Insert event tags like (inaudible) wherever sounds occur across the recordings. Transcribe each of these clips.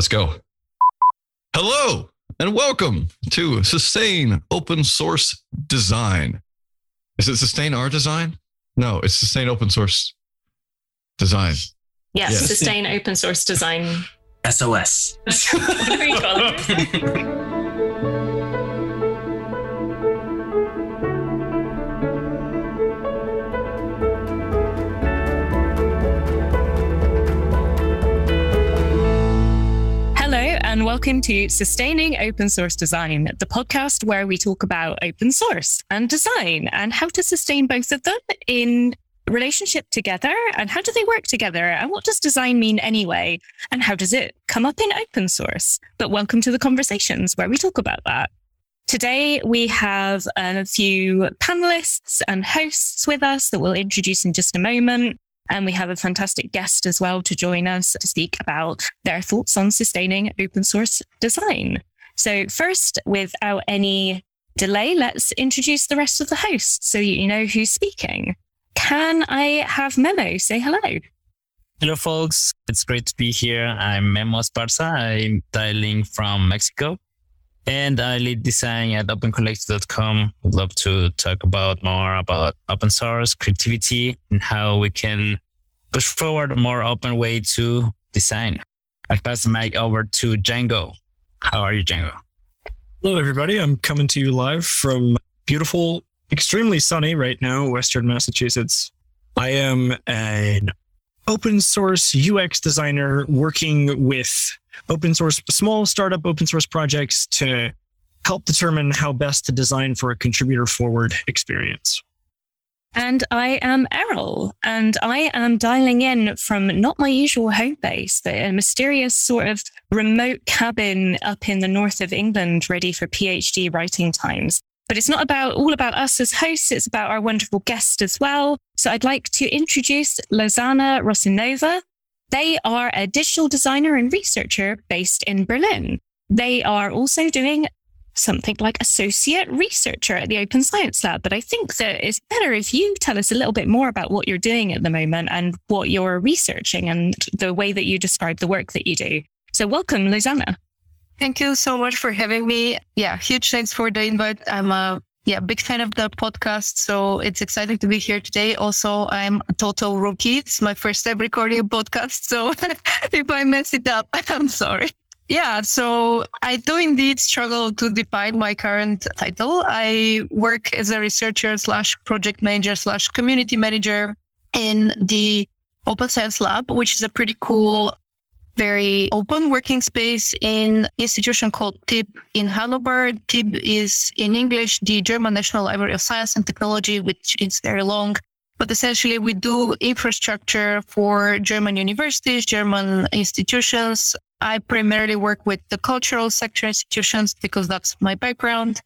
Let's go. Hello and welcome to Sustain Open Source Design. Is it Sustain Our Design? No, it's Sustain Open Source Design. Yes, Yes. sustain open source design. SOS. (laughs) Whatever you call it. (laughs) and welcome to Sustaining Open Source Design, the podcast where we talk about open source and design and how to sustain both of them in relationship together and how do they work together and what does design mean anyway and how does it come up in open source? But welcome to the conversations where we talk about that. Today, we have a few panelists and hosts with us that we'll introduce in just a moment. And we have a fantastic guest as well to join us to speak about their thoughts on sustaining open source design. So, first, without any delay, let's introduce the rest of the hosts so you know who's speaking. Can I have Memo say hello? Hello, folks. It's great to be here. I'm Memo Esparza. I'm dialing from Mexico and I lead design at opencollective.com. Would love to talk about more about open source, creativity, and how we can push forward a more open way to design. I pass the mic over to Django. How are you, Django? Hello, everybody. I'm coming to you live from beautiful, extremely sunny right now, Western Massachusetts. I am an open source UX designer working with open source, small startup open source projects to help determine how best to design for a contributor forward experience. And I am Eriol, and I am dialing in from not my usual home base, but a mysterious sort of remote cabin up in the north of England, ready for PhD writing times. But it's not about all about us as hosts, it's about our wonderful guest as well. So I'd like to introduce Lozana Rossenova. They are a digital designer and researcher based in Berlin. They are also doing something like associate researcher at the Open Science Lab. But I think that it's better if you tell us a little bit more about what you're doing at the moment and what you're researching and the way that you describe the work that you do. So welcome, Lozana. Thank you so much for having me. Yeah, huge thanks for the invite. I'm a yeah big fan of the podcast, so it's exciting to be here today. Also, I'm a total rookie. It's my first time recording a podcast, so (laughs) if I mess it up, (laughs) I'm sorry. Yeah, so I do indeed struggle to define my current title. I work as a researcher slash project manager slash community manager in the Open Science Lab, which is a pretty cool very open working space in institution called TIB in Hanover. TIB is in English the German National Library of Science and Technology, which is very long. But essentially, we do infrastructure for German universities, German institutions. I primarily work with the cultural sector institutions because that's my background.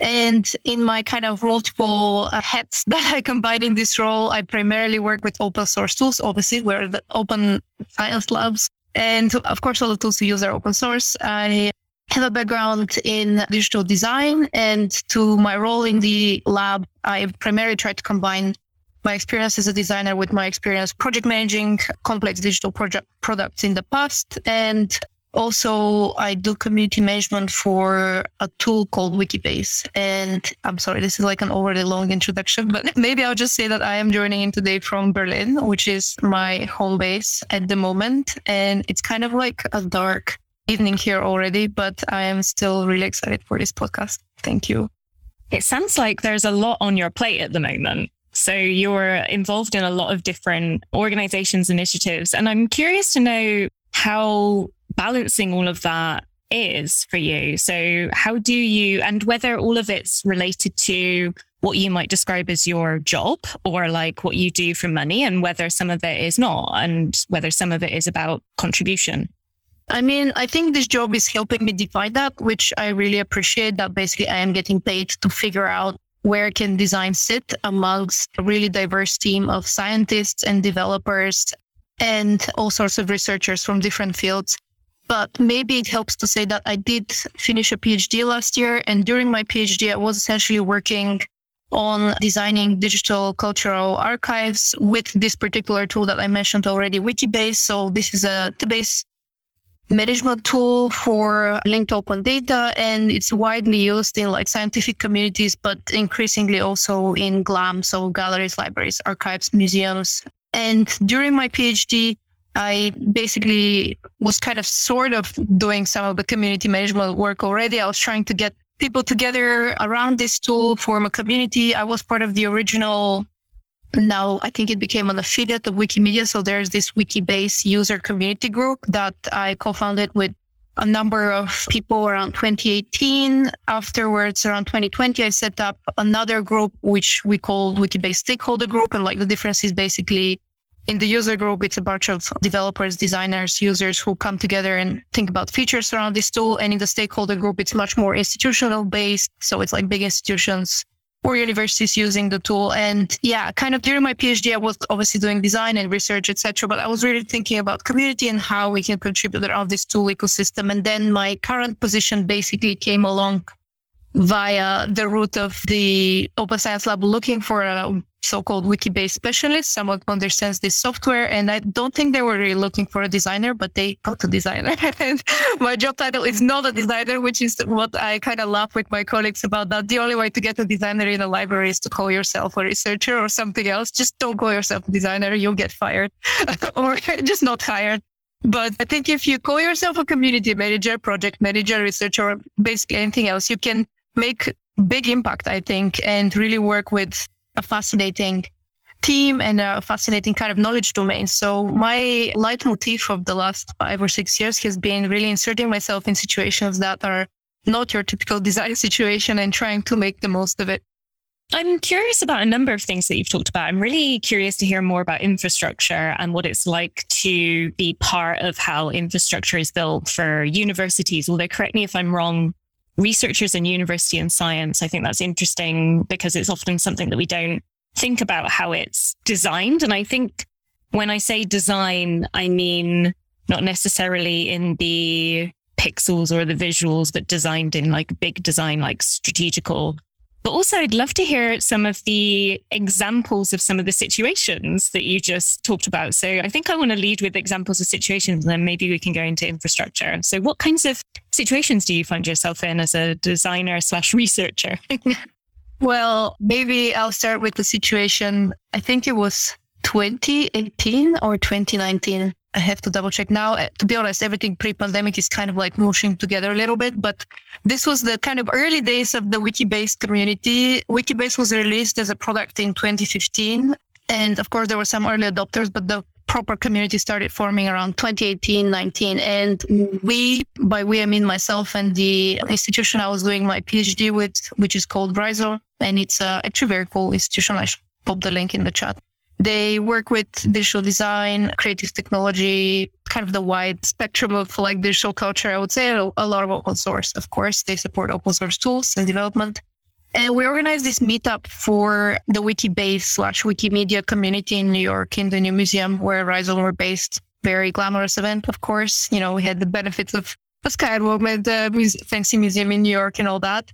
And in my kind of multiple hats (laughs) that I combine in this role, I primarily work with open source tools. Obviously, we're the open science labs. And of course, all the tools we use are open source. I have a background in digital design and to my role in the lab, I primarily try to combine my experience as a designer with my experience project managing complex digital project products in the past. And also I do community management for a tool called Wikibase. And I'm sorry, this is like an already long introduction, but (laughs) maybe I'll just say that I am joining in today from Berlin, which is my home base at the moment. And it's kind of like a dark evening here already, but I am still really excited for this podcast. Thank you. It sounds like there's a lot on your plate at the moment. So you're involved in a lot of different organizations, initiatives. And I'm curious to know how balancing all of that is for you. So how do you, and whether all of it's related to what you might describe as your job or like what you do for money and whether some of it is not and whether some of it is about contribution. I mean, I think this job is helping me define that, which I really appreciate that basically I am getting paid to figure out where can design sit amongst a really diverse team of scientists and developers and all sorts of researchers from different fields. But maybe it helps to say that I did finish a PhD last year. And during my PhD, I was essentially working on designing digital cultural archives with this particular tool that I mentioned already, Wikibase. So this is a database management tool for linked open data and it's widely used in like scientific communities but increasingly also in glam so galleries libraries archives museums and during my phd i basically was kind of sort of doing some of the community management work already i was trying to get people together around this tool form a community i was part of the original now I think it became an affiliate of Wikimedia. So there's this Wikibase user community group that I co-founded with a number of people around 2018. Afterwards, around 2020, I set up another group, which we call Wikibase stakeholder group. And like the difference is basically in the user group, it's a bunch of developers, designers, users who come together and think about features around this tool. And in the stakeholder group, it's much more institutional based. So it's like big institutions or universities using the tool. And yeah, kind of during my PhD, I was obviously doing design and research, etc. But I was really thinking about community and how we can contribute around this tool ecosystem. And then my current position basically came along via the route of the Open Science Lab looking for a so-called Wikibase specialist, someone who understands this software. And I don't think they were really looking for a designer, but they got a designer. (laughs) and my job title is not a designer, which is what I kind of laugh with my colleagues about that. The only way to get a designer in a library is to call yourself a researcher or something else. Just don't call yourself a designer. You'll get fired (laughs) or just not hired. But I think if you call yourself a community manager, project manager, researcher, basically anything else, you can make big impact, I think, and really work with a fascinating team and a fascinating kind of knowledge domain. So my leitmotif of the last five or six years has been really inserting myself in situations that are not your typical (laughs) design situation and trying to make the most of it. I'm curious about a number of things that you've talked about. I'm really curious to hear more about infrastructure and what it's like to be part of how infrastructure is built for universities. Although, correct me if I'm wrong, researchers in university and science. I think that's interesting because it's often something that we don't think about how it's designed. And I think when I say design, I mean not necessarily in the pixels or the visuals, but designed in like big design, like strategical but also, I'd love to hear some of the examples of some of the situations that you just talked about. So I think I want to lead with examples of situations and then maybe we can go into infrastructure. So what kinds of situations do you find yourself in as a designer slash researcher? (laughs) well, maybe I'll start with the situation. I think it was 2018 or 2019. I have to double check now. Uh, to be honest, everything pre-pandemic is kind of like mushing together a little bit, but this was the kind of early days of the Wikibase community. Wikibase was released as a product in 2015. And of course, there were some early adopters, but the proper community started forming around 2018, 19. And we, by we, I mean myself and the institution I was doing my PhD with, which is called Rhizome. And it's uh, actually very cool institution. I should pop the link in the chat. They work with digital design, creative technology, kind of the wide spectrum of like digital culture. I would say a lot of open source. Of course, they support open source tools and development. And we organized this meetup for the Wikibase slash Wikimedia community in New York in the new museum where Rhizome were based. Very glamorous event, of course. You know, we had the benefits of a skywalk the fancy museum in New York and all that.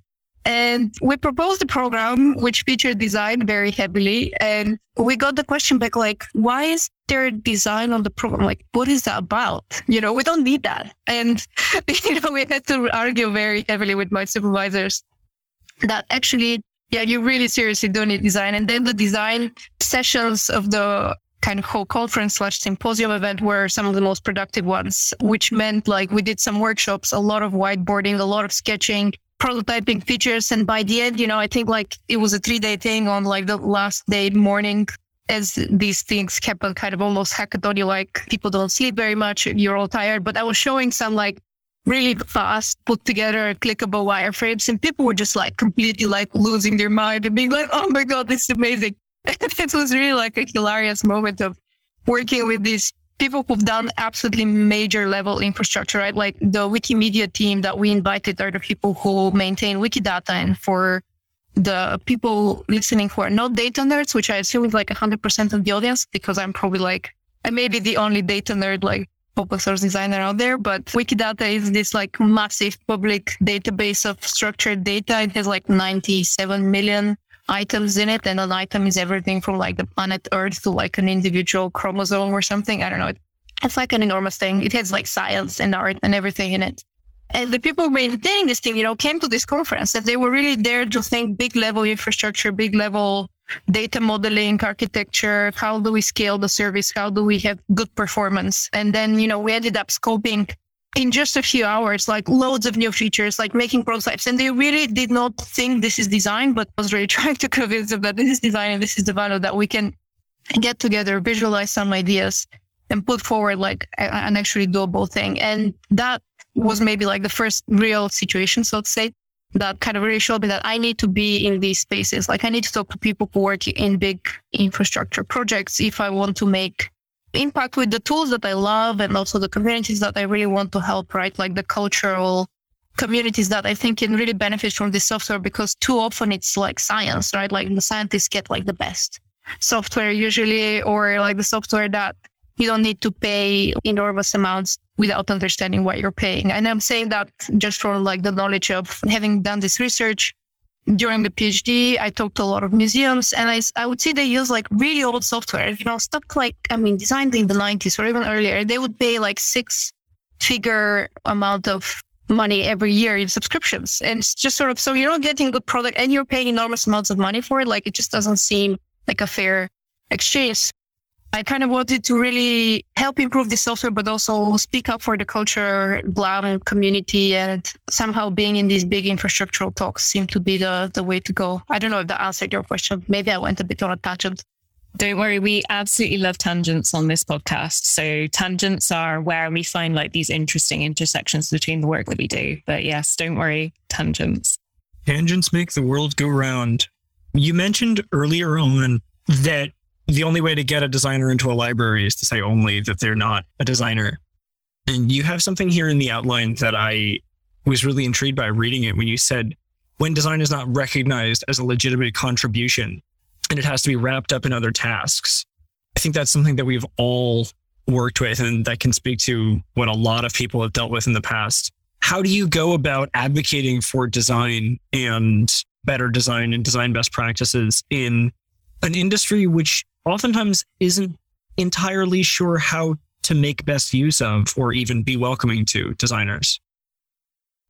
And we proposed a program which featured design very heavily. And we got the question back like, why is there design on the program? Like, what is that about? You know, we don't need that. And, (laughs) you know, we had to argue very heavily with my supervisors that actually, yeah, you really seriously do need design. And then the design sessions of the kind of whole conference slash symposium event were some of the most productive ones, which meant like we did some workshops, a lot of whiteboarding, a lot of sketching, prototyping features. And by the end, you know, I think like it was a three day thing on like the last day morning as these things happen kind of almost hackathon. You like people don't sleep very much. You're all tired, but I was showing some like really fast put together clickable wireframes and people were just like completely like losing their mind and being like, Oh my God, this is amazing. (laughs) it was really like a hilarious moment of working with these people who've done absolutely major level infrastructure, right? Like the Wikimedia team that we invited are the people who maintain Wikidata. And for the people listening who are not data nerds, which I assume is like 100% of the audience, because I'm probably like, I may be the only data nerd, like open source designer out there, but Wikidata is this like massive public database of structured data. It has like 97 million items in it. And an item is everything from like the planet Earth to like an individual chromosome or something. I don't know. It's like an enormous thing. It has like science and art and everything in it. And the people maintaining this thing, you know, came to this conference and they were really there to think big level infrastructure, big level data modeling, architecture. How do we scale the service? How do we have good performance? And then, you know, we ended up scoping in just a few hours, like loads of new features, like making prototypes. And they really did not think this is design, but was really (laughs) trying to convince them that this is design and this is the value that we can get together, visualize some ideas and put forward like an actually doable thing. And that was maybe like the first real situation, so to say, that kind of really showed me that I need to be in these spaces. Like I need to talk to people who work in big infrastructure projects if I want to make impact with the tools that I love and also the communities that I really want to help, right? Like the cultural communities that I think can really benefit from this software because too often it's like science, right? Like the scientists get like the best software usually, or like the software that you don't need to pay enormous amounts without understanding what you're paying. And I'm saying that just from like the knowledge of having done this research during the PhD. I talked to a lot of museums and I, I would see they use like really old software, you know, stuff like, I mean, designed in the 90s or even earlier. They would pay like six figure amount of money every year in subscriptions. And it's just sort of, so you're not getting good product and you're paying enormous amounts of money for it. Like it just doesn't seem like a fair exchange. I kind of wanted to really help improve the software, but also speak up for the culture, GLAM community, and somehow being in these big infrastructural talks seemed to be the, the way to go. I don't know if that answered your question. Maybe I went a bit on a tangent. Don't worry, we absolutely love tangents on this podcast. So tangents are where we find like these interesting intersections between the work that we do. But yes, don't worry, tangents. Tangents make the world go round. You mentioned earlier on that the only way to get a designer into a library is to say only that they're not a designer. And you have something here in the outline that I was really intrigued by reading it when you said when design is not recognized as a legitimate contribution and it has to be wrapped up in other tasks. I think that's something that we've all worked with and that can speak to what a lot of people have dealt with in the past. How do you go about advocating for design and better design and design best practices in an industry which oftentimes isn't entirely sure how to make best use of or even be welcoming to designers.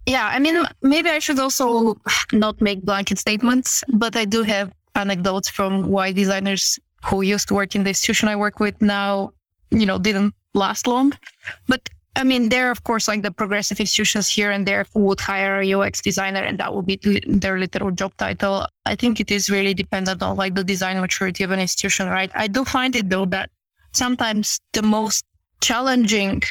Yeah, I mean, maybe I should also not make blanket statements, but I do have anecdotes from why designers who used to work in the institution I work with now, you know, didn't last long. But I mean, there of course, like the progressive institutions here and there who would hire a UX designer and that would be their literal job title. I think it is really dependent on like the design maturity of an institution, right? I do find it though that sometimes the most challenging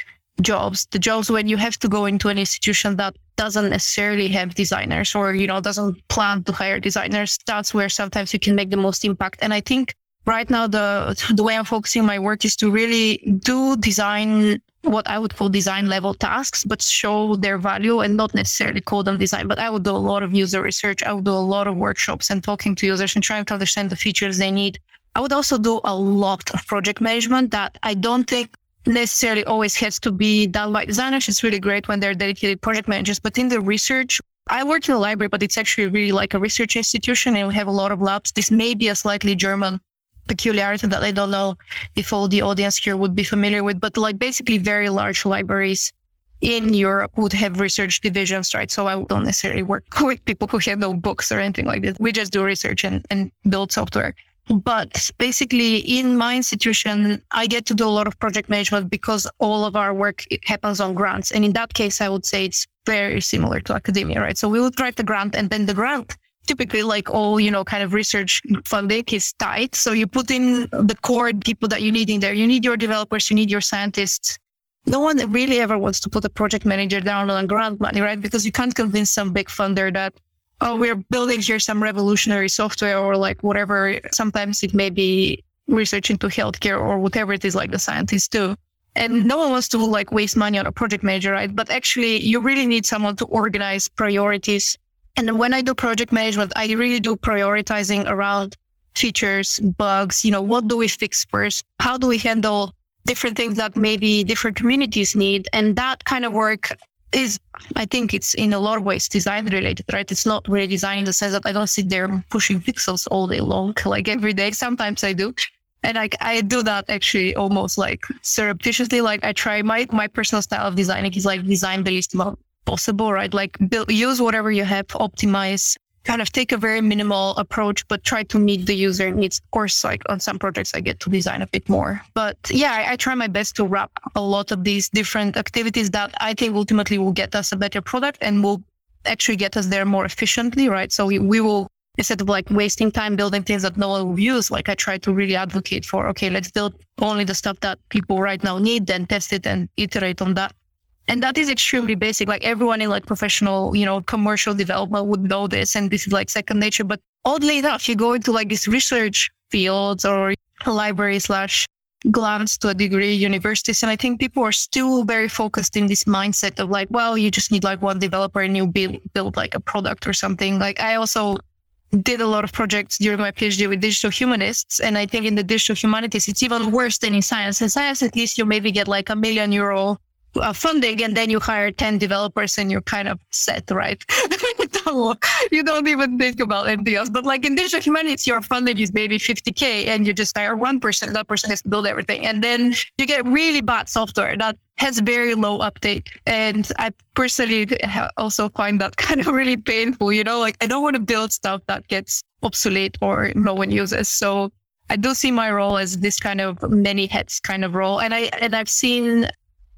jobs, the jobs when you have to go into an institution that doesn't necessarily have designers or, you know, doesn't plan to hire designers, that's where sometimes you can make the most impact. And I think right now the the way I'm focusing my work is to really do design what I would call design level tasks, but show their value and not necessarily call them design. But I would do a lot of user research. I would do a lot of workshops and talking to users and trying to understand the features they need. I would also do a lot of project management that I don't think necessarily always has to be done by designers. It's really great when they're dedicated project managers, but in the research, I work in a library, but it's actually really like a research institution and we have a lot of labs. This may be a slightly German peculiarity that I don't know if all the audience here would be familiar with, but like basically very large libraries in Europe would have research divisions, right? So I don't necessarily work (laughs) with people who have no books or anything like this. We just do research and, and build software. But basically, in my institution, I get to do a lot of project management because all of our work happens on grants. And in that case, I would say it's very similar to academia, right? So we would write the grant and then the grant typically like all you know kind of research funding is tight. So you put in the core people that you need in there. You need your developers you need your scientists. No one really ever wants to put a project manager down on grant money right? Because you can't convince some big funder that oh we're building here some revolutionary software or like whatever. Sometimes it may be research into healthcare or whatever it is like the scientists do. And no one wants to like waste money on a project manager right? But actually you really need someone to organize priorities and when I do project management, I really do prioritizing around features, bugs, you know, what do we fix first? How do we handle different things that maybe different communities need? And that kind of work is, I think it's in a lot of ways design related, right? It's not really design in the sense that I don't sit there pushing pixels all day long, (laughs) like every day. Sometimes I do, And like I do that actually almost like surreptitiously. Like I try my my personal style of designing is like design least amount possible, right? Like build, use whatever you have, optimize, kind of take a very minimal approach, but try to meet the user needs. Of course, like on some projects, I get to design a bit more. But yeah, I, I try my best to wrap a lot of these different activities that I think ultimately will get us a better product and will actually get us there more efficiently, right? So we, we will instead of like wasting time building things that no one will use, like I try to really advocate for, okay, let's build only the stuff that people right now need, then test it and iterate on that. And that is extremely basic. Like everyone in like professional, you know, commercial development would know this. And this is like second nature. But oddly enough, you go into like these research fields or library slash GLAMs to a degree universities. And I think people are still very focused in this mindset of like, well, you just need like one developer and you build, build like a product or something. Like I also did a lot of projects during my PhD with digital humanists. And I think in the digital humanities, it's even worse than in science. In science, at least you maybe get like a million euro uh, funding and then you hire 10 developers and you're kind of set, right? (laughs) you don't even think about anything else. But like in digital humanities, your funding is maybe 50K and you just hire one person. That person has to build everything. And then you get really bad software that has very low uptake. And I personally also find that (laughs) kind of really painful. You know, like I don't want to build stuff that gets obsolete or no one uses. So I do see my role as this kind of many heads kind of role. And I, and I've seen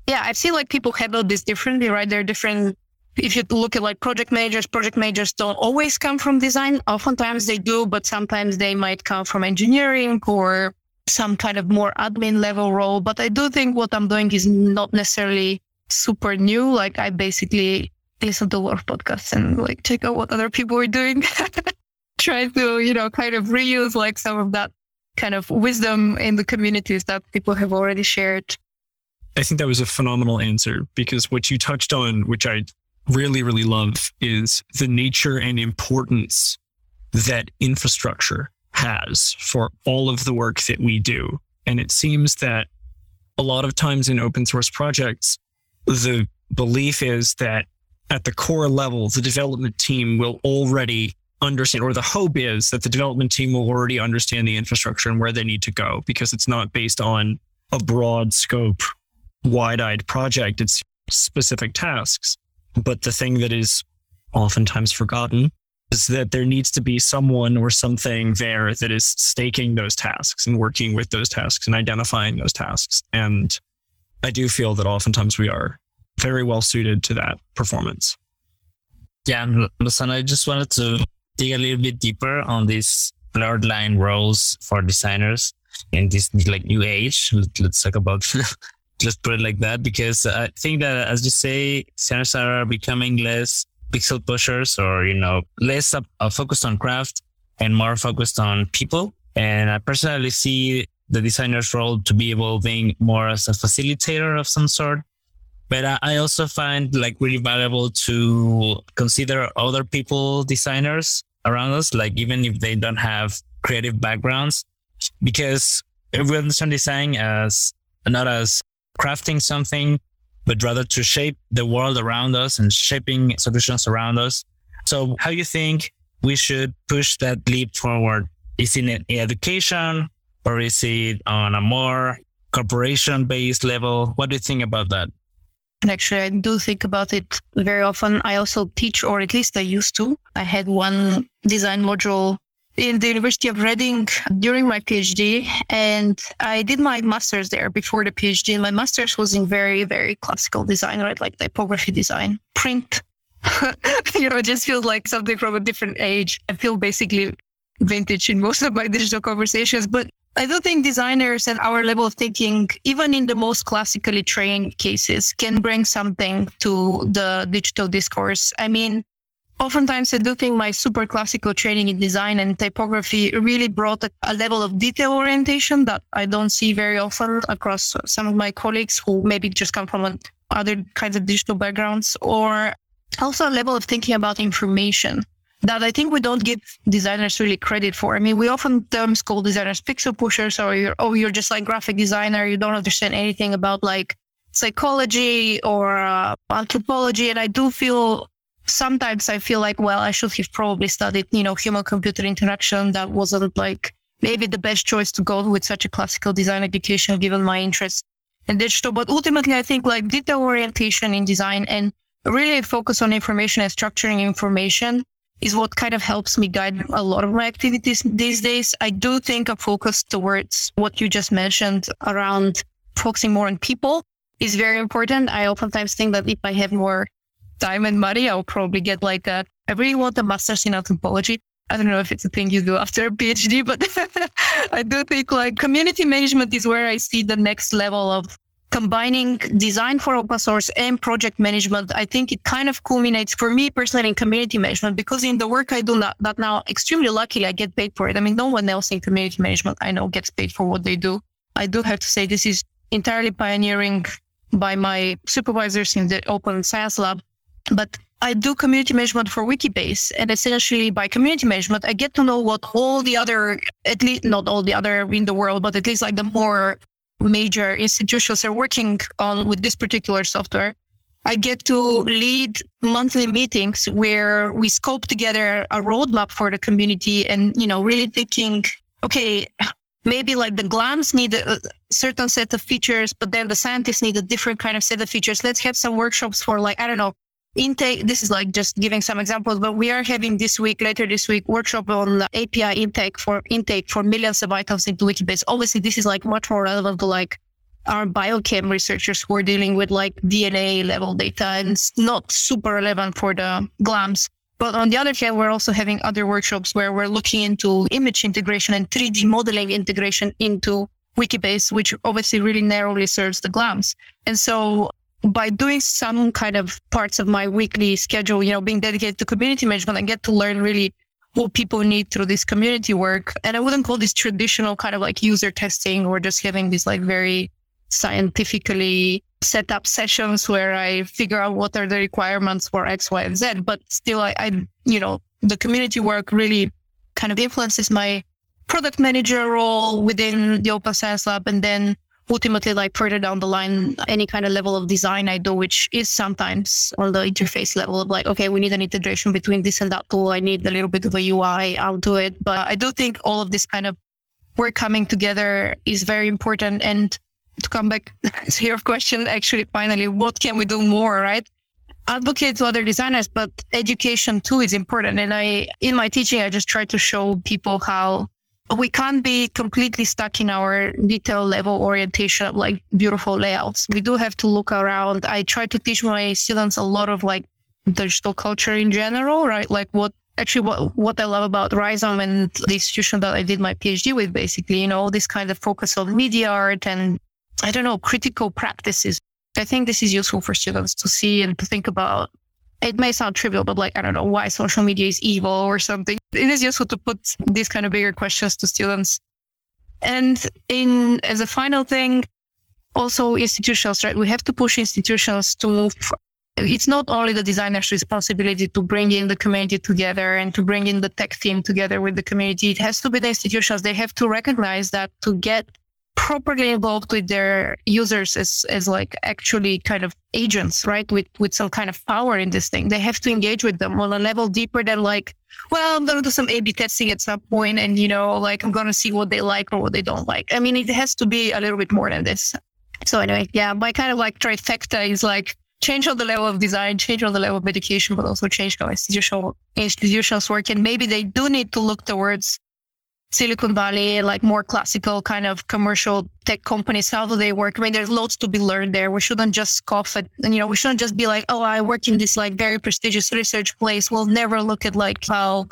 yeah, I've seen like people handle this differently, right? There are different. If you look at like project managers, project managers don't always come from design. Oftentimes they do, but sometimes they might come from engineering or some kind of more admin level role. But I do think what I'm doing is not necessarily super new. Like I basically listen to a lot of podcasts and like check out what other people are doing. (laughs) Try to, you know, kind of reuse like some of that kind of wisdom in the communities that people have already shared. I think that was a phenomenal answer because what you touched on, which I really, really love, is the nature and importance that infrastructure has for all of the work that we do. And it seems that a lot of times in open source projects, the belief is that at the core level, the development team will already understand, or the hope is that the development team will already understand the infrastructure and where they need to go because it's not based on a broad scope wide eyed project, it's specific tasks. But the thing that is oftentimes forgotten is that there needs to be someone or something there that is staking those tasks and working with those tasks and identifying those tasks. And I do feel that oftentimes we are very well suited to that performance. Yeah, listen, I just wanted to dig a little bit deeper on these blurred line roles for designers in this like new age. Let's talk about (laughs) let's put it like that, because I think that, as you say, centers are becoming less pixel pushers or, you know, less uh, focused on craft and more focused on people. And I personally see the designer's role to be evolving more as a facilitator of some sort. But I also find like really valuable to consider other people designers around us, like even if they don't have creative backgrounds, because we understand design as not as crafting something, but rather to shape the world around us and shaping solutions around us. So how you think we should push that leap forward? Is it in education or is it on a more corporation based level? What do you think about that? And actually, I do think about it very often. I also teach, or at least I used to. I had one design module in the University of Reading during my PhD, and I did my master's there before the PhD. My master's was in very, very classical design, right? Like typography design, print. (laughs) you know, it just feels like something from a different age. I feel basically vintage in most of my digital conversations, but I do think designers and our level of thinking, even in the most classically trained cases, can bring something to the digital discourse. I mean, oftentimes I do think my super classical training in design and typography really brought a, a, level of detail orientation that I don't see very often across some of my colleagues who maybe just come from other kinds of digital backgrounds or also a level of thinking about information that I think we don't give designers really credit for. I mean, we often terms call designers pixel pushers or you're, oh, you're just like graphic designer. You don't understand anything about like psychology or uh, anthropology. And I do feel sometimes I feel like, well, I should have probably studied, you know, human computer interaction that wasn't like maybe the best choice to go with such a classical design education given my interest in digital. But ultimately, I think like detail orientation in design and really focus on information and structuring information is what kind of helps me guide a lot of my activities these days. I do think a focus towards what you just mentioned around focusing more on people is very important. I oftentimes think that if I have more time and money, I'll probably get like a, I really want a master's in anthropology. I don't know if it's a thing you do after a PhD, but (laughs) I do think like community management is where I see the next level of combining design for open source and project management, I think it kind of culminates for me personally in community management because in the work I do not, now extremely luckily I get paid for it. I mean, no one else in community management I know gets paid for what they do. I do have to say this is entirely pioneering by my supervisors in the open science lab, but I do community management for Wikibase and essentially by community management, I get to know what all the other, at least not all the other in the world, but at least like the more major institutions are working on with this particular software. I get to lead monthly meetings where we scope together a roadmap for the community and, you know, really thinking, okay, maybe like the GLAMs need a certain set of features, but then the scientists need a different kind of set of features. Let's have some workshops for like, I don't know, intake. This is like just giving some examples, but we are having this week, later this week, workshop on API intake for intake for millions of items into Wikibase. Obviously, this is like much more relevant to like our biochem researchers who are dealing with like DNA level data and it's not super relevant for the GLAMs. But on the other hand, we're also having other workshops where we're looking into image integration and 3D modeling integration into Wikibase, which obviously really narrowly serves the GLAMs. And so by doing some kind of parts of my weekly schedule, you know, being dedicated to community management, I get to learn really what people need through this community work. And I wouldn't call this traditional kind of like user testing or just having these like very scientifically set up sessions where I figure out what are the requirements for X, Y, and Z. But still, I, I you know, the community work really kind of influences my product manager role within the Open Science Lab. And then ultimately like further down the line any kind of level of design i do which is sometimes on the interface level of like okay we need an integration between this and that tool. I need a little bit of a ui i'll do it. But i do think all of this kind of work coming together is very important. And to come back (laughs) to your question actually finally what can we do more right? Advocate to other designers but education too is important. And i in my teaching i just try to show people how we can't be completely stuck in our detail level orientation of like beautiful layouts. We do have to look around. I try to teach my students a lot of like digital culture in general, right? Like what actually what, what I love about Rhizome and the institution that I did my PhD with, basically, you know, this kind of focus on media art and I don't know, critical practices. I think this is useful for students to see and to think about it may sound trivial, but like, I don't know why social media is evil or something. It is useful to put these kind of bigger questions to students. And in as a final thing, also institutions, right? We have to push institutions to. It's not only the designer's responsibility to bring in the community together and to bring in the tech team together with the community. It has to be the institutions. They have to recognize that to get properly involved with their users as, as like actually kind of agents, right? With, with some kind of power in this thing. They have to engage with them on a level deeper than like, well, I'm to do some A B testing at some point and, you know, like I'm to see what they like or what they don't like. I mean, it has to be a little bit more than this. So anyway, yeah, my kind of like trifecta is like change on the level of design, change on the level of education, but also change how institutional institutions work. And maybe they do need to look towards Silicon Valley, like more classical kind of commercial tech companies, how do they work? I mean, there's loads to be learned there. We shouldn't just scoff at, you know, we shouldn't just be like, oh, I work in this like very prestigious research place. We'll never look at like how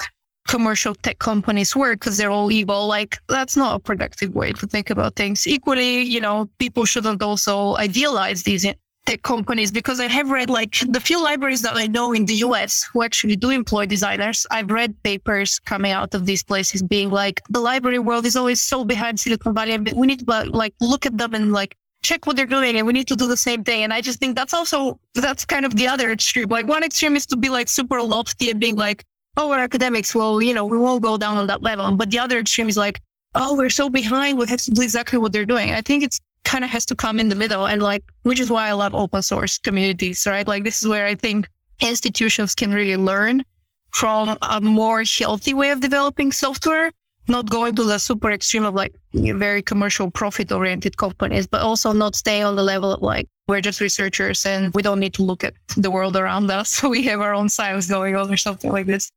commercial tech companies work because they're all evil. Like that's not a productive way to think about things. Equally, you know, people shouldn't also idealize these tech companies because I have read like the few libraries that I know in the US who actually do employ designers. I've read papers coming out of these places being like the library world is always so behind Silicon Valley and we need to like look at them and like check what they're doing and we need to do the same thing. And I just think that's also that's kind of the other extreme. Like one extreme is to be like super lofty and being like, oh, we're academics. Well, you know, we won't go down on that level. But the other extreme is like, oh, we're so behind. We have to do exactly what they're doing. I think it's kind of has to come in the middle and like which is why i love open source communities right like this is where i think institutions can really learn from a more healthy way of developing software not going to the super extreme of like very commercial profit oriented companies, but also not stay on the level of like, we're just researchers and we don't need to look at the world around us. (laughs) we have our own science going on or something like this.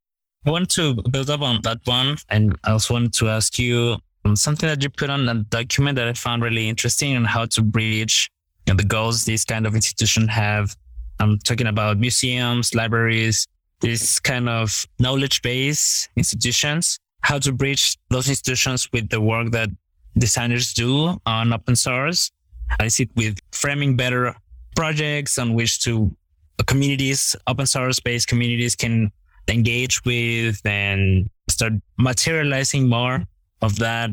I want to build up on that one. And I also wanted to ask you Um, something that you put on a document that I found really interesting on how to bridge you know, the goals these kind of institutions have. I'm talking about museums, libraries, these kind of knowledge based institutions, how to bridge those institutions with the work that designers do on open source. I see it with framing better projects on which to uh, communities, open source based communities can engage with and start materializing more of that,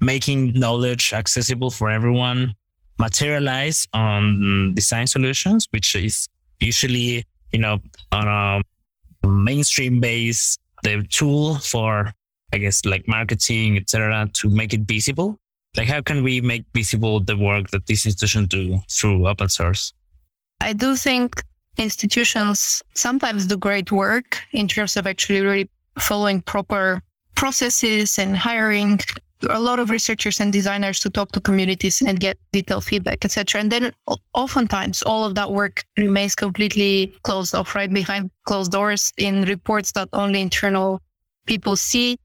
making knowledge accessible for everyone, materialize on design solutions, which is usually, you know, on a mainstream base, the tool for, I guess, like marketing, etc., to make it visible. Like, how can we make visible the work that these institutions do through open source? I do think institutions sometimes do great work in terms of actually really following proper processes and hiring a lot of researchers and designers to talk to communities and get detailed feedback, etc. And then oftentimes all of that work remains completely closed off, right behind closed doors in reports that only internal people see.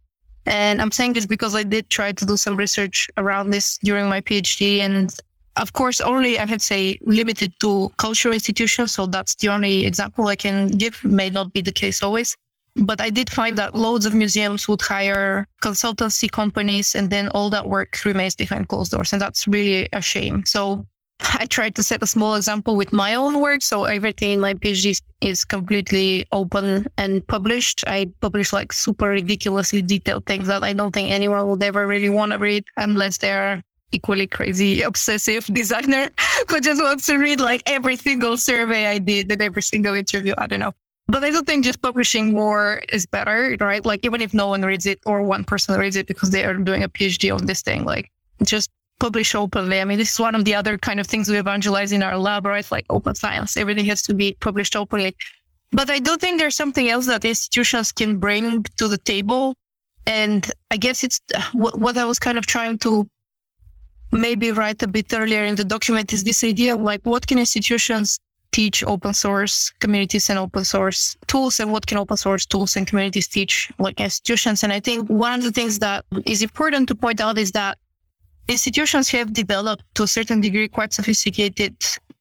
And I'm saying this because I did try to do some research around this during my PhD. And of course, only I would say limited to cultural institutions. So that's the only example I can give. May not be the case always. But I did find that loads of museums would hire consultancy companies and then all that work remains behind closed doors. And that's really a shame. So (laughs) I tried to set a small example with my own work. So everything in my PhD is completely open and published. I publish like super ridiculously detailed things that I don't think anyone would ever really want to read unless they're equally crazy, (laughs) obsessive designer (laughs) who just wants to read like every single survey I did and every single interview. I don't know. But I don't think just publishing more is better, right? Like even if no one reads it or one person reads it because they are doing a PhD on this thing, like just publish openly. I mean, this is one of the other kind of things we evangelize in our lab, right? Like open science, everything has to be published openly. But I do think there's something else that institutions can bring to the table. And I guess it's what, what I was kind of trying to maybe write a bit earlier in the document is this idea of like, what can institutions teach open source communities and open source tools and what can open source tools and communities teach like institutions. And I think one of the things that is important to point out is that institutions have developed to a certain degree quite sophisticated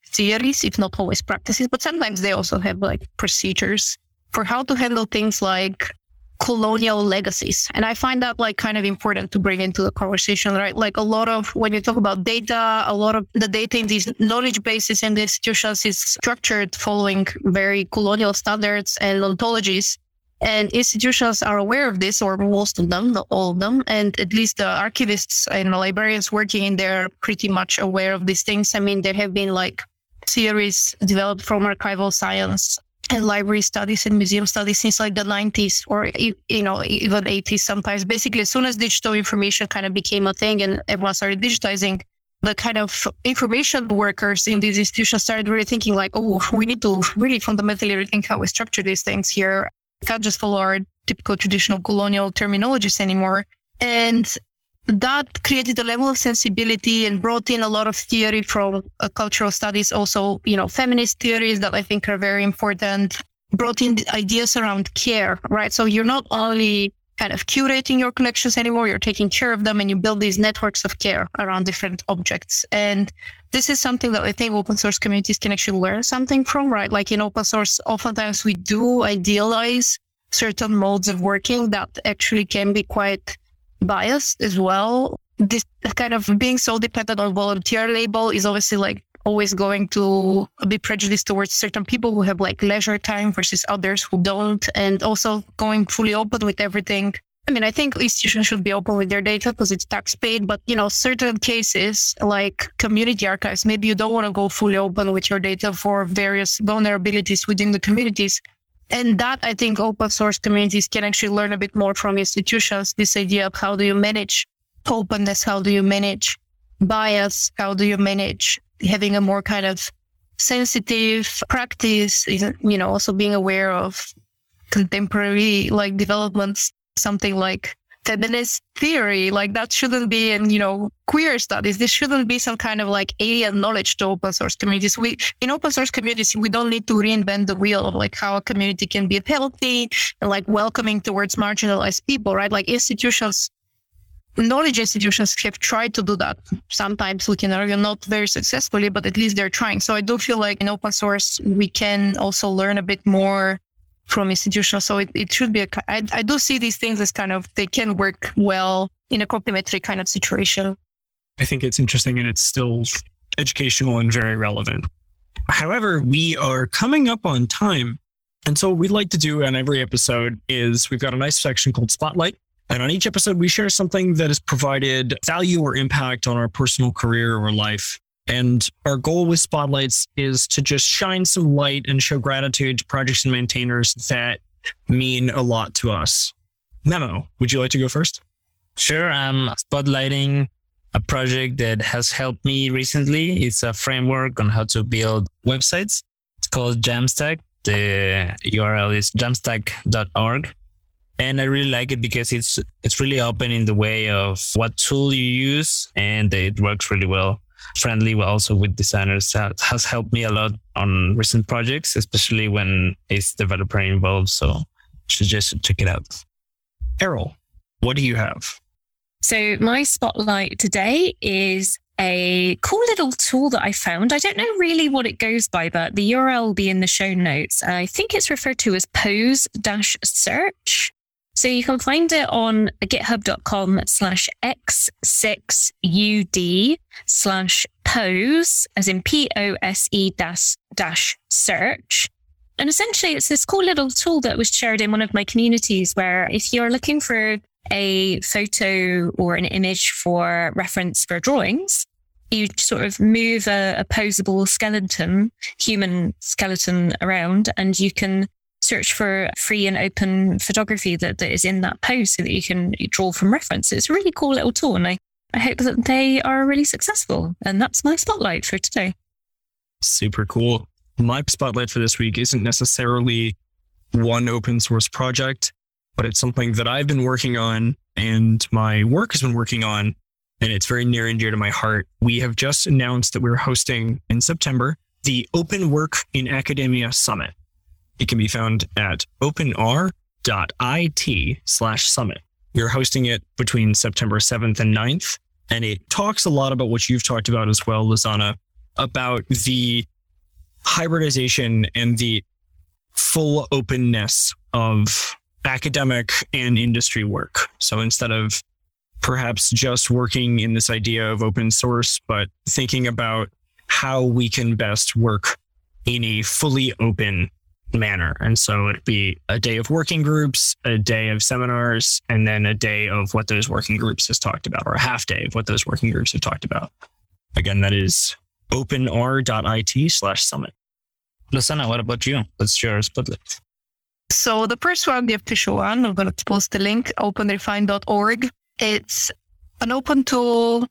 theories, if not always practices, but sometimes they also have like procedures for how to handle things like colonial legacies. And I find that like kind of important to bring into the conversation, right? Like a lot of when you talk about data, a lot of the data in these knowledge bases and the institutions is structured following very colonial standards and ontologies. And institutions are aware of this, or most of them, not all of them. And at least the archivists and the librarians working in there are pretty much aware of these things. I mean, there have been like theories developed from archival science and library studies and museum studies since like the 90s or you know even 80s sometimes. Basically as soon as digital information kind of became a thing and everyone started digitizing the kind of information workers in these institutions started really thinking like oh we need to really fundamentally rethink how we structure these things here. We can't just follow our typical traditional colonial terminologies anymore. And that created a level of sensibility and brought in a lot of theory from uh, cultural studies, also, you know, feminist theories that I think are very important, brought in ideas around care, right? So you're not only kind of curating your collections anymore, you're taking care of them and you build these networks of care around different objects. And this is something that I think open source communities can actually learn something from, right? Like in open source, oftentimes we do idealize certain modes of working that actually can be quite biased as well. This kind of being so dependent on volunteer label is obviously like always going to be prejudiced towards certain people who have like leisure time versus others who don't. And also going fully open with everything. I mean, I think institutions should be open with their data because it's tax paid, but you know, certain cases like community archives, maybe you don't want to go fully open with your data for various vulnerabilities within the communities. And that I think open source communities can actually learn a bit more from institutions. This idea of how do you manage openness? How do you manage bias? How do you manage having a more kind of sensitive practice? You know, also being aware of contemporary like developments, something like feminist theory. Like that shouldn't be in, you know, queer studies. This shouldn't be some kind of like alien knowledge to open source communities. We, in open source communities, we don't need to reinvent the wheel of like how a community can be healthy and like welcoming towards marginalized people, right? Like institutions, knowledge institutions have tried to do that. Sometimes we can argue not very successfully, but at least they're trying. So I do feel like in open source, we can also learn a bit more from institutions. So it, it should be a, I, I do see these things as kind of, they can work well in a complementary kind of situation. I think it's interesting and it's still educational and very relevant. However, we are coming up on time. And so we'd like to do on every episode is we've got a nice section called Spotlight. And on each episode, we share something that has provided value or impact on our personal career or life. And our goal with spotlights is to just shine some light and show gratitude to projects and maintainers that mean a lot to us. Memo, would you like to go first? Sure. I'm spotlighting a project that has helped me recently. It's a framework on how to build websites. It's called Jamstack. The URL is jamstack.org. And I really like it because it's it's really open in the way of what tool you use and it works really well friendly but also with designers that has helped me a lot on recent projects, especially when it's developer involved. So suggest to check it out. Eriol, what do you have? So my spotlight today is a cool little tool that I found. I don't know really what it goes by, but the URL will be in the show notes. I think it's referred to as pose dash search. So you can find it on github.com slash x6ud slash pose, as in P-O-S-E dash, dash search. And essentially it's this cool little tool that was shared in one of my communities where if you're looking for a photo or an image for reference for drawings, you sort of move a, a posable skeleton, human skeleton around and you can search for free and open photography that, that is in that post so that you can draw from reference. It's a really cool little tool. And I, I hope that they are really successful. And that's my spotlight for today. Super cool. My spotlight for this week isn't necessarily one open source project, but it's something that I've been working on and my work has been working on. And it's very near and dear to my heart. We have just announced that we're hosting in September the Open Work in Academia Summit. It can be found at openr.it slash summit. We're hosting it between September 7th and 9th. And it talks a lot about what you've talked about as well, Lozana, about the hybridization and the full openness of academic and industry work. So instead of perhaps just working in this idea of open source, but thinking about how we can best work in a fully open manner. And so it'd be a day of working groups, a day of seminars, and then a day of what those working groups has talked about, or a half day of what those working groups have talked about. Again, that is openr.it slash summit. Lozana, what about you? What's your spotlight? So the first one, the official one, I'm going to post the link, openrefine.org. It's an open tool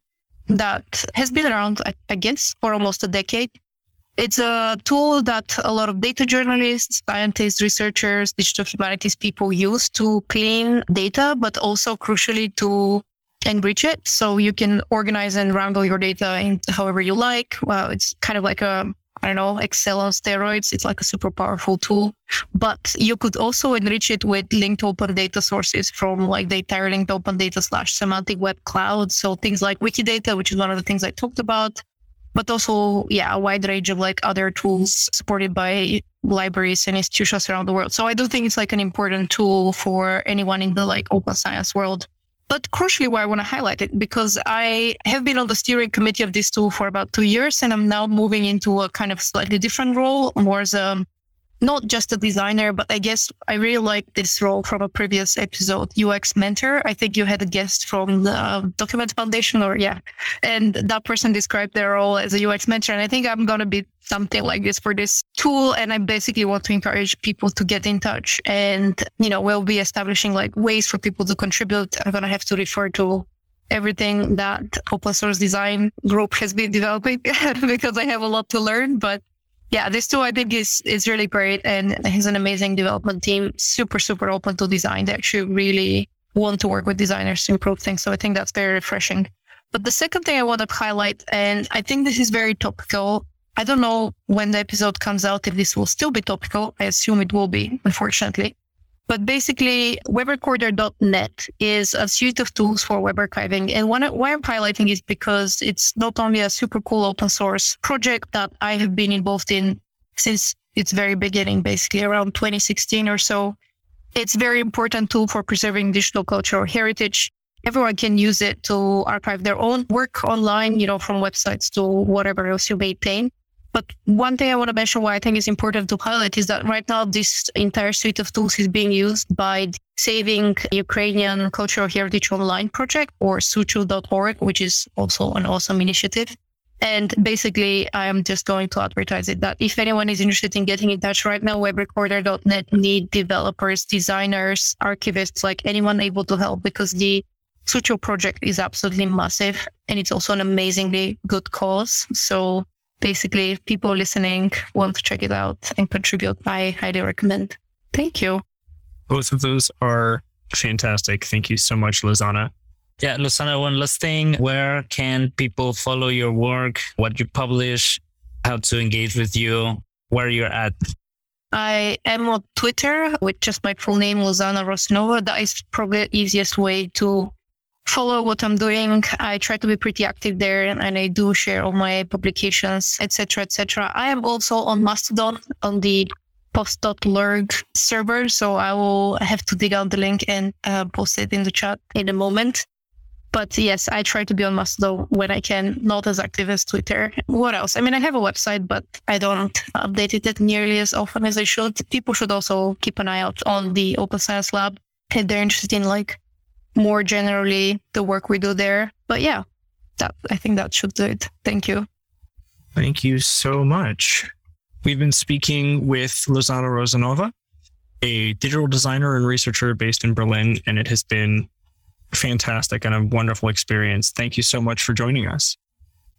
that has been around, I guess, for almost a decade. It's a tool that a lot of data journalists, scientists, researchers, digital humanities people use to clean data, but also crucially to enrich it. So you can organize and wrangle your data in however you like. Well, it's kind of like a, I don't know, Excel on steroids. It's like a super powerful tool, but you could also enrich it with linked open data sources from like the entire linked open data slash semantic web cloud. So things like Wikidata, which is one of the things I talked about, but also, yeah, a wide range of like other tools supported by libraries and institutions around the world. So I do think it's like an important tool for anyone in the like open science world. But crucially, why I want to highlight it because I have been on the steering committee of this tool for about two years, and I'm now moving into a kind of slightly different role, more as a not just a designer, but I guess I really like this role from a previous episode, UX mentor. I think you had a guest from the um, Document Foundation, or yeah, and that person described their role as a UX mentor. And I think I'm to be something like this for this tool. And I basically want to encourage people to get in touch. And, you know, we'll be establishing like ways for people to contribute. I'm to have to refer to everything that open source design group has been developing (laughs) because I have a lot to learn, but yeah, this tool I think is is really great and has an amazing development team. Super, super open to design. They actually really want to work with designers to improve things. So I think that's very refreshing. But the second thing I want to highlight, and I think this is very topical. I don't know when the episode comes out if this will still be topical. I assume it will be, unfortunately. But basically, webrecorder.net is a suite of tools for web archiving. And one, why I'm highlighting is because it's not only a super cool open source project that I have been involved in since its very beginning, basically around 2016 or so. It's very important tool for preserving digital cultural heritage. Everyone can use it to archive their own work online, you know, from websites to whatever else you maintain. But one thing I want to mention why I think is important to highlight is that right now this entire suite of tools is being used by Saving Ukrainian Cultural Heritage Online project or sucho.org, which is also an awesome initiative. And basically, I am just going to advertise it that if anyone is interested in getting in touch right now, webrecorder.net need developers, designers, archivists, like anyone able to help because the SUCHO project is absolutely massive and it's also an amazingly good cause. So basically, if people listening want to check it out and contribute, I highly recommend. Thank you. Both of those are fantastic. Thank you so much, Lozana. Yeah, Lozana, one last thing. Where can people follow your work, what you publish, how to engage with you, where you're at? I am on Twitter with just my full name, Lozana Rossenova. That is probably the easiest way to follow what I'm doing. I try to be pretty active there and I do share all my publications, etc., etc. I am also on Mastodon on the post.lurg server. So I will have to dig out the link and uh, post it in the chat in a moment. But yes, I try to be on Mastodon when I can, not as active as Twitter. What else? I mean, I have a website, but I don't update it nearly as often as I should. People should also keep an eye out on the Open Science Lab if they're interested in like more generally the work we do there. But yeah, that I think that should do it. Thank you. Thank you so much. We've been speaking with Lozana Rossenova, a digital designer and researcher based in Berlin, and it has been fantastic and a wonderful experience. Thank you so much for joining us.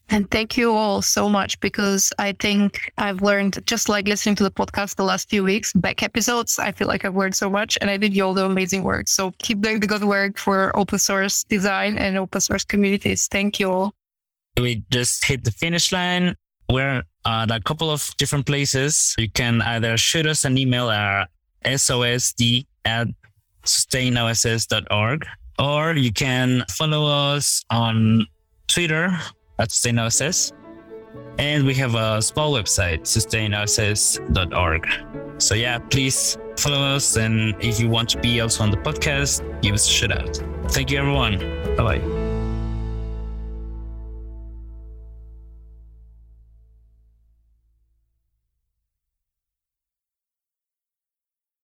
And thank you all so much because I think I've learned, just like listening to the podcast the last few weeks, back episodes, I feel like I've learned so much and I did all the amazing work. So keep doing the good work for open source design and open source communities. Thank you all. We just hit the finish line. We're at a couple of different places. You can either shoot us an email at sosd at sustainoss.org or you can follow us on Twitter at SustainOSS. And we have a small website, sustainoss.org. So yeah, please follow us. And if you want to be also on the podcast, give us a shout out. Thank you, everyone. Bye bye.